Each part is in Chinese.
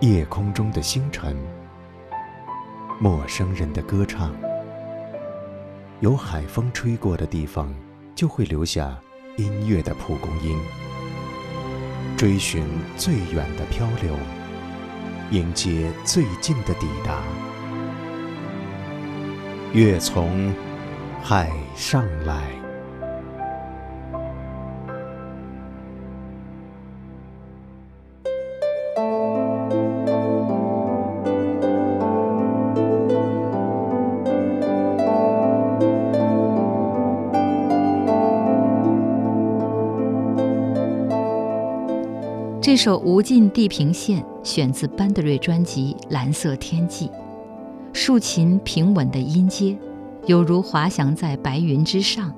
夜空中的星辰，陌生人的歌唱。有海风吹过的地方，就会留下音乐的蒲公英。追寻最远的漂流，迎接最近的抵达。月从海上来。首《无尽地平线》选自班德瑞专辑《蓝色天际》，竖琴平稳的音阶，犹如滑翔在白云之上，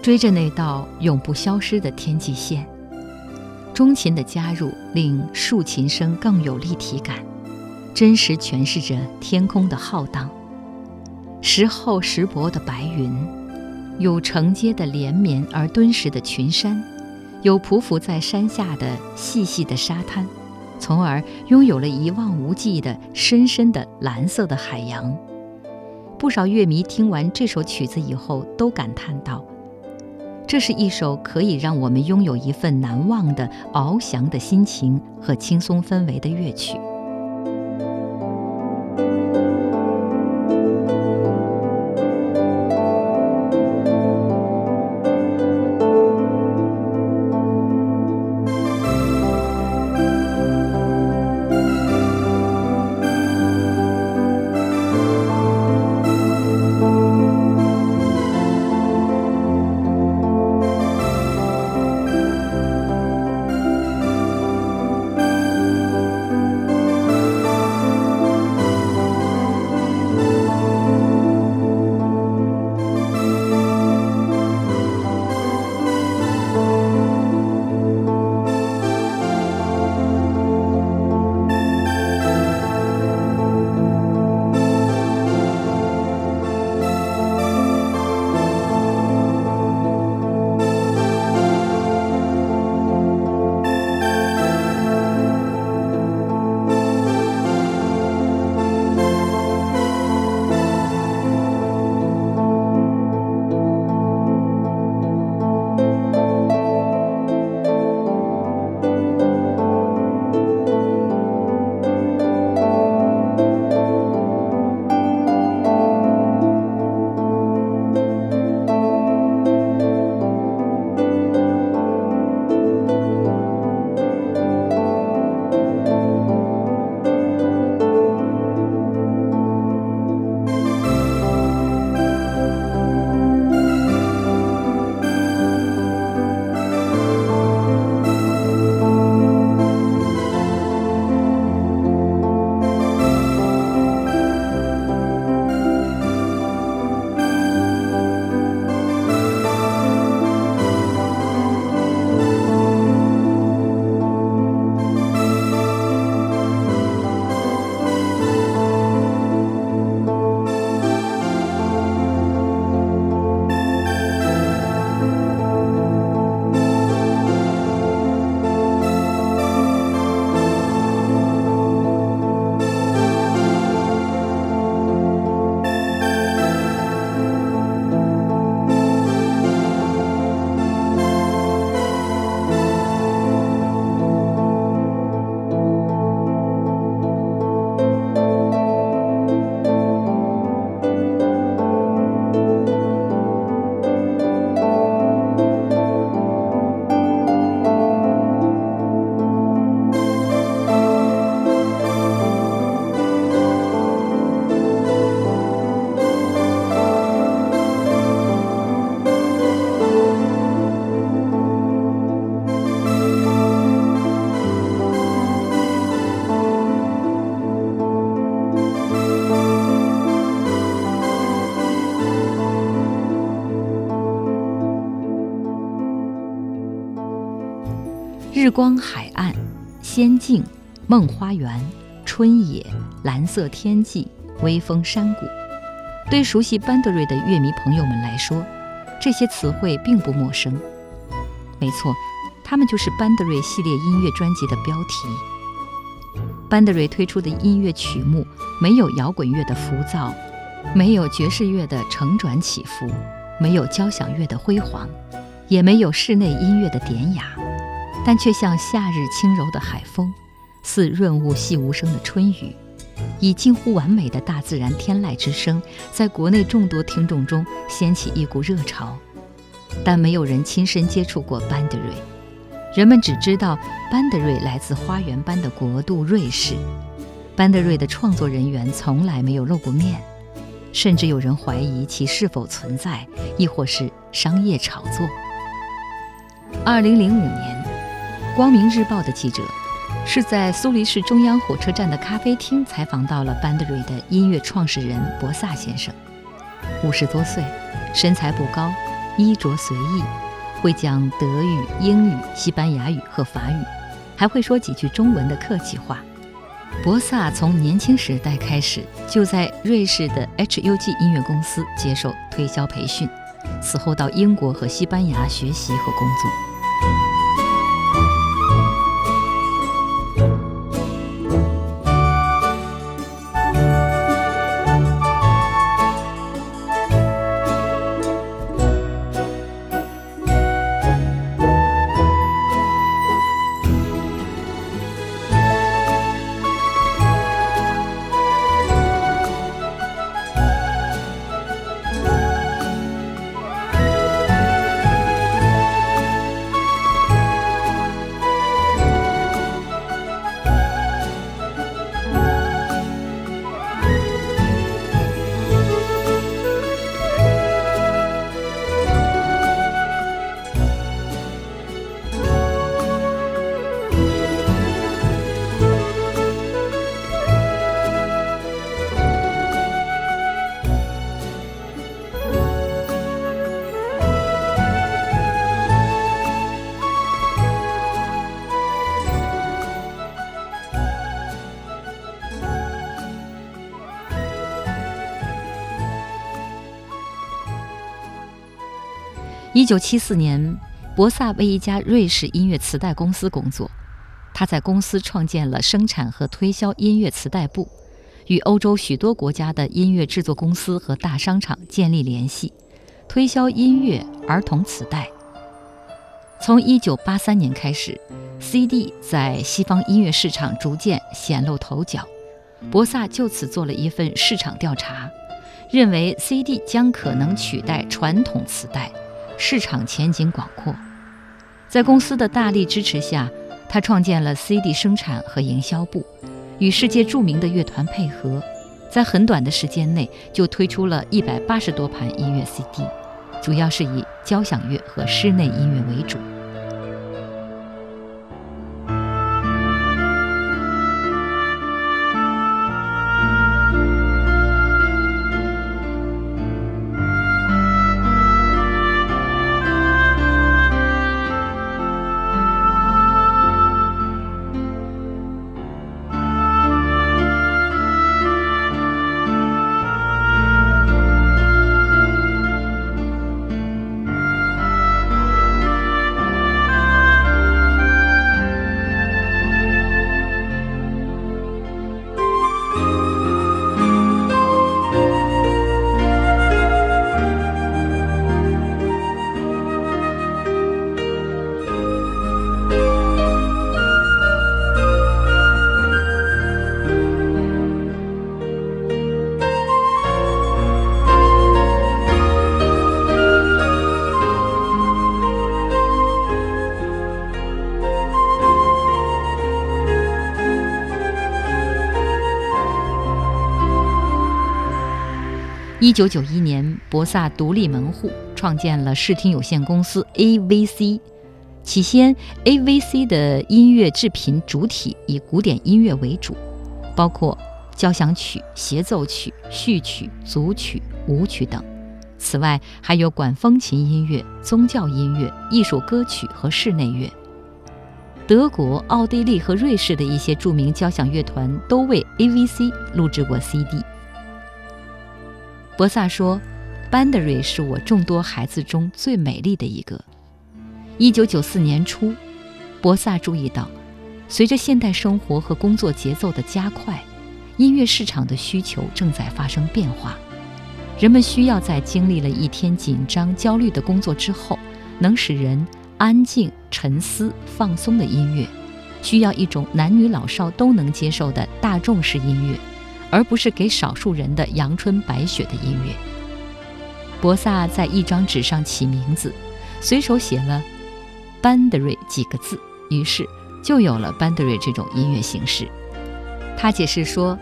追着那道永不消失的天际线。中琴的加入令竖琴声更有立体感，真实诠释着天空的浩荡。时厚时薄的白云，有承接的连绵而敦实的群山。有匍匐在山下的细细的沙滩，从而拥有了一望无际的深深的蓝色的海洋。不少乐迷听完这首曲子以后，都感叹道：“这是一首可以让我们拥有一份难忘的翱翔的心情和轻松氛围的乐曲。”光海岸、仙境、梦花园、春野、蓝色天际、微风山谷，对熟悉班德瑞的乐迷朋友们来说，这些词汇并不陌生。没错，他们就是班德瑞系列音乐专辑的标题。班德瑞推出的音乐曲目没有摇滚乐的浮躁，没有爵士乐的承转起伏，没有交响乐的辉煌，也没有室内音乐的典雅，但却像夏日轻柔的海风，似润物细无声的春雨，以近乎完美的大自然天籁之声，在国内众多听众中掀起一股热潮。但没有人亲身接触过班德瑞。人们只知道班德瑞来自花园般的国度瑞士，班德瑞的创作人员从来没有露过面，甚至有人怀疑其是否存在，亦或是商业炒作。二零零五年，《光明日报》的记者是在苏黎世中央火车站的咖啡厅采访到了班德瑞的音乐创始人博萨先生，五十多岁，身材不高，衣着随意。会讲德语、英语、西班牙语和法语，还会说几句中文的客气话。博萨从年轻时代开始就在瑞士的 HUG 音乐公司接受推销培训，此后到英国和西班牙学习和工作。一九七四年，博萨为一家瑞士音乐磁带公司工作。他在公司创建了生产和推销音乐磁带部，与欧洲许多国家的音乐制作公司和大商场建立联系，推销音乐儿童磁带。从一九八三年开始，CD 在西方音乐市场逐渐显露头角。博萨就此做了一份市场调查，认为 CD 将可能取代传统磁带。市场前景广阔，在公司的大力支持下，他创建了 CD 生产和营销部，与世界著名的乐团配合，在很短的时间内就推出了一百八十多盘音乐 CD，主要是以交响乐和室内音乐为主。九九一年，博萨独立门户，创建了视听有限公司 AVC。起先，AVC 的音乐制品主体以古典音乐为主，包括交响曲、协奏曲、序曲、组曲、舞曲等。此外，还有管风琴音乐、宗教音乐、艺术歌曲和室内乐。德国、奥地利和瑞士的一些著名交响乐团都为 AVC 录制过 CD。博萨说：“班德瑞是我众多孩子中最美丽的一个。”一九九四年初，博萨注意到，随着现代生活和工作节奏的加快，音乐市场的需求正在发生变化。人们需要在经历了一天紧张、焦虑的工作之后，能使人安静、沉思、放松的音乐。需要一种男女老少都能接受的大众式音乐，而不是给少数人的阳春白雪的音乐。博萨在一张纸上起名字，随手写了“班德瑞”几个字，于是就有了班德瑞这种音乐形式。他解释说，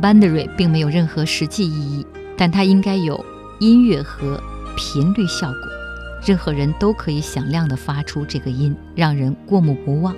班德瑞并没有任何实际意义，但它应该有音乐和频率效果，任何人都可以响亮地发出这个音，让人过目不忘。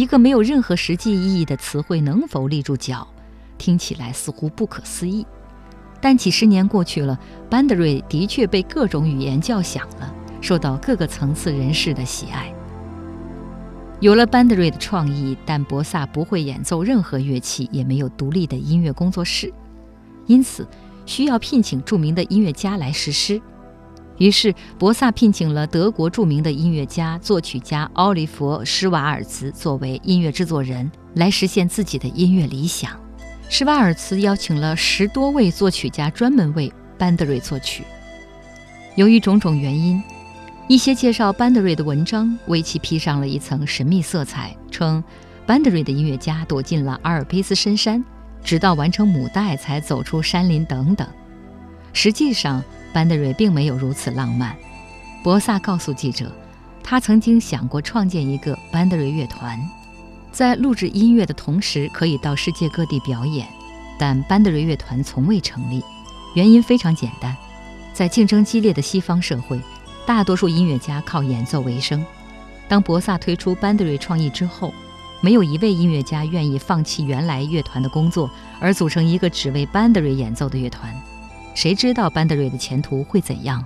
一个没有任何实际意义的词汇能否立住脚，听起来似乎不可思议。但几十年过去了，班德瑞的确被各种语言叫响了，受到各个层次人士的喜爱。有了班德瑞的创意，但博萨不会演奏任何乐器，也没有独立的音乐工作室，因此需要聘请著名的音乐家来实施。于是，博萨聘请了德国著名的音乐家、作曲家奥利弗·施瓦尔茨作为音乐制作人，来实现自己的音乐理想。施瓦尔茨邀请了十多位作曲家专门为班德瑞作曲。由于种种原因，一些介绍班德瑞的文章为其披上了一层神秘色彩，称班德瑞的音乐家躲进了阿尔卑斯深山，直到完成母带才走出山林等等。实际上，班德瑞并没有如此浪漫。博萨告诉记者，他曾经想过创建一个班德瑞乐团，在录制音乐的同时可以到世界各地表演。但班德瑞乐团从未成立，原因非常简单：在竞争激烈的西方社会，大多数音乐家靠演奏为生。当博萨推出班德瑞创意之后，没有一位音乐家愿意放弃原来乐团的工作，而组成一个只为班德瑞演奏的乐团。谁知道班德瑞的前途会怎样？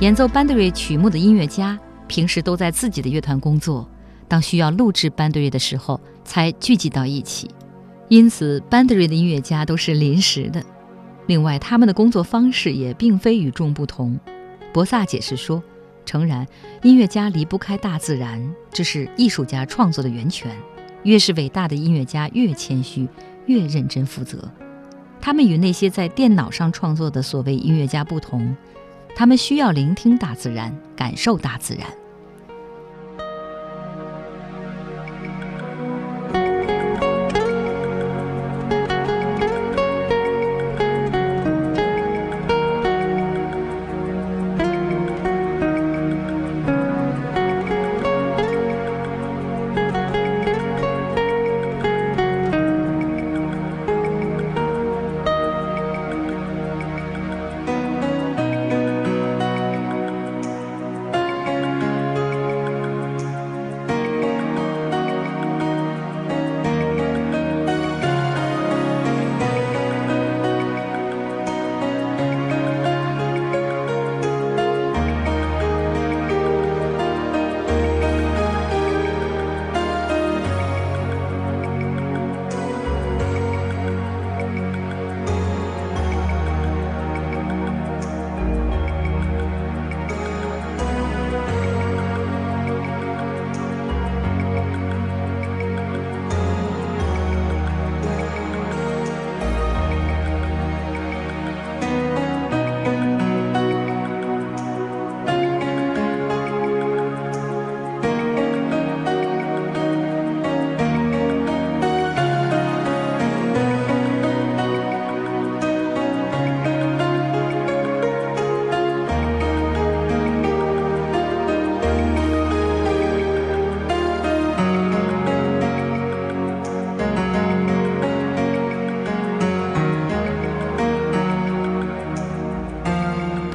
演奏班德瑞曲目的音乐家平时都在自己的乐团工作，当需要录制班德瑞的时候才聚集到一起。因此，班德瑞的音乐家都是临时的。另外，他们的工作方式也并非与众不同。博萨解释说：“诚然，音乐家离不开大自然，这是艺术家创作的源泉。越是伟大的音乐家，越谦虚，越认真负责。他们与那些在电脑上创作的所谓音乐家不同，他们需要聆听大自然，感受大自然。”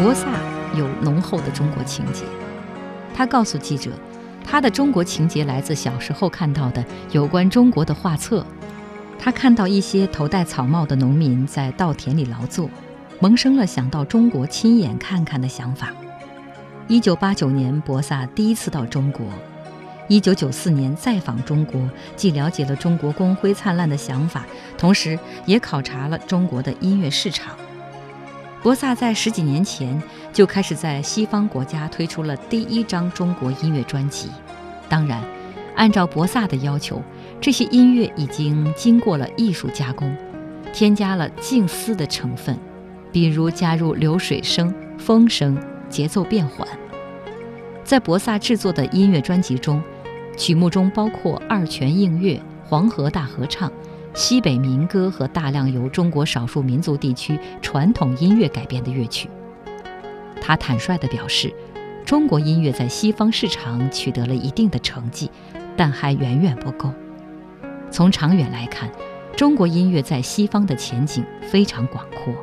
博萨有浓厚的中国情节，他告诉记者，他的中国情节来自小时候看到的有关中国的画册。他看到一些头戴草帽的农民在稻田里劳作，萌生了想到中国亲眼看看的想法。一九八九年，博萨第一次到中国；一九九四年再访中国，既了解了中国光辉灿烂的想法，同时也考察了中国的音乐市场。博萨在十几年前就开始在西方国家推出了第一张中国音乐专辑。当然，按照博萨的要求，这些音乐已经经过了艺术加工，添加了静思的成分，比如加入流水声、风声、节奏变缓。在博萨制作的音乐专辑中，曲目中包括二泉映月、黄河大合唱。西北民歌和大量由中国少数民族地区传统音乐改编的乐曲。他坦率地表示，中国音乐在西方市场取得了一定的成绩，但还远远不够。从长远来看，中国音乐在西方的前景非常广阔。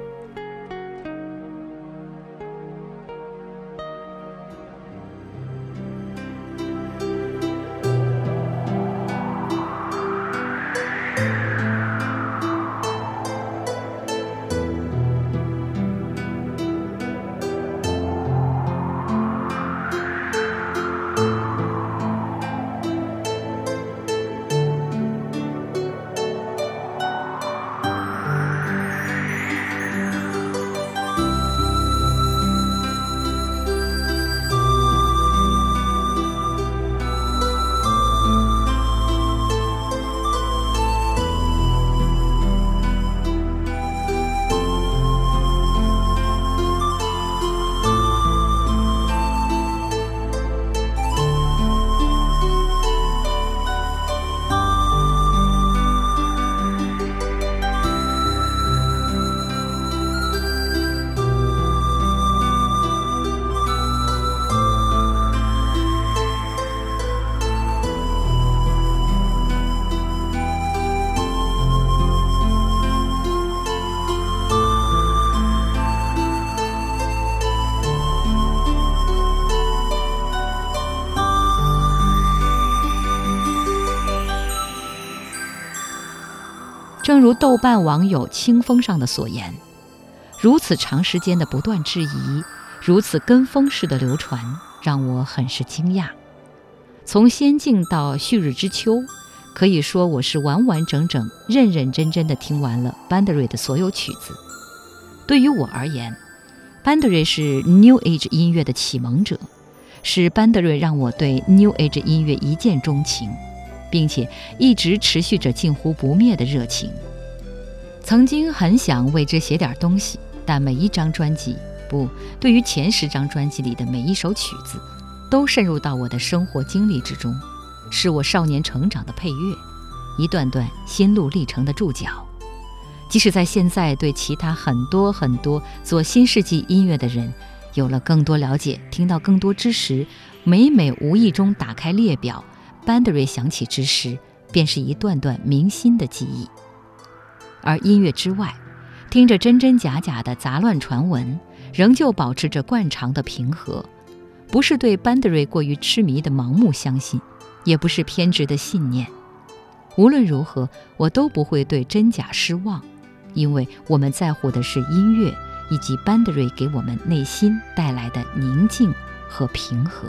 如豆瓣网友清风上的所言，如此长时间的不断质疑，如此跟风式的流传，让我很是惊讶。从《仙境》到《旭日之秋》，可以说我是完完整整、认认真真的听完了班德瑞的所有曲子。对于我而言，班德瑞是 New Age 音乐的启蒙者，是班德瑞让我对 New Age 音乐一见钟情，并且一直持续着近乎不灭的热情。曾经很想为之写点东西，但每一张专辑，不，对于前十张专辑里的每一首曲子。都渗入到我的生活经历之中，是我少年成长的配乐，一段段心路历程的注脚。即使在现在，对其他很多很多做新世纪音乐的人有了更多了解，听到更多之时，每每无意中打开列表，班德瑞响起之时，便是一段段铭心的记忆。而音乐之外，听着真真假假的杂乱传闻，仍旧保持着惯常的平和。不是对班德瑞过于痴迷的盲目相信，也不是偏执的信念。无论如何，我都不会对真假失望，因为我们在乎的是音乐以及班德瑞给我们内心带来的宁静和平和。